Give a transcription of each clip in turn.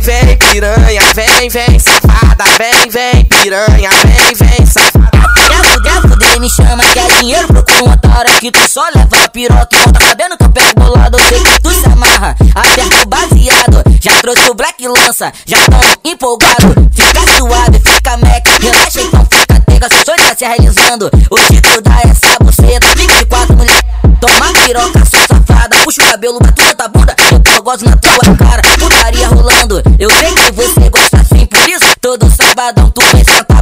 vem, vem, piranha, vem, vem, safada, vem, vem, piranha, vem, vem, safada. Quer fuder, me chama, quer dinheiro, procura uma tora que tu só leva a piroca e monta sabendo que eu pego bolado, eu sei que tu se amarra, aperta baseado, já trouxe o black lança, já tão empolgado, fica suave, fica mac, relaxa então fica tega, seu sonho tá se realizando, o título dá essa buceta, 24 mulher, toma piroca, sua safada, puxa o cabelo, bate tua bunda, eu gosto na tua cara, eu sei que você gosta assim, por isso todo sabadão tu vem sentar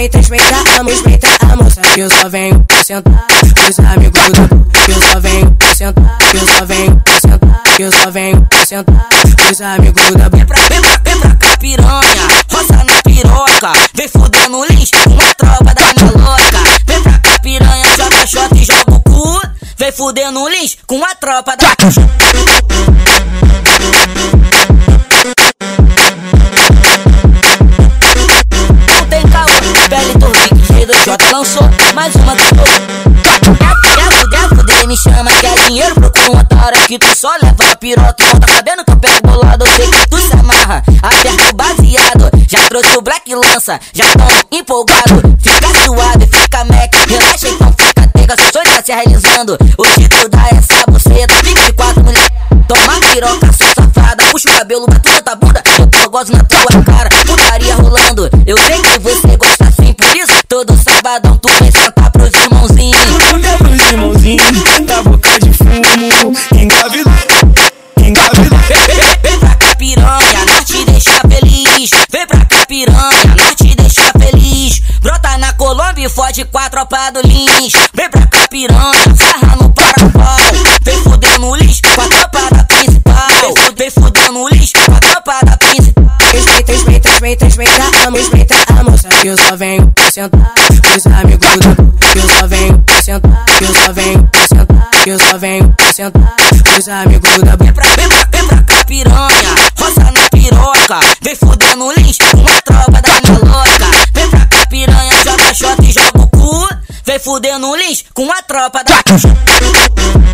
respeita, respeita, a moça, respeita a que eu só venho sentar. Os amigos do que eu só venho sentar. Que eu só venho sentar. Que eu só venho sentar. Os amigos da Vem pra, vem pra, vem pra cá piranha, roça na piroca. Vem fuder no lixo com a tropa da minha louca. Vem pra cá piranha, joga shot e joga o cu. Vem fuder no lixo com a tropa da me chama, quer dinheiro, procura uma tora que tu só leva a piroca. E monta sabendo que eu pego bolado, eu sei que tu se amarra, aperta o baseado, já trouxe o black lança, já tão empolgado, fica suave, fica mac, relaxa então fica tega, seu sonho tá se realizando, o título dá essa buceta, 24 mulher, toma piroca, sua safada, puxa o cabelo, bate tua bunda, eu gosto na tua cara, putaria rolando, eu sei que você gosta assim, por isso, todo sabadão tu vem piranha, te deixa feliz. Brota na Colômbia e fode com a tropa do Lins. Vem pra cá piranha, sarra no Paraguai. Vem fuder no lixo com a tropa da principal. Vem fuder no lixo com a tropa da principal. Respeita, respeita, respeita, respeita a moça, respeita a moça que eu só venho sentar. Os amigos do que eu só venho sentar. Que eu só venho sentar. Que eu só venho sentar. Os amigos da Vem pra, vem pra, vem pra cá piranha, roça na piroca. Vem fuder no lixo com a tropa da minha louca. Vem pra cá piranha, joga shot e joga o cu. Vem fuder no lixo com a tropa da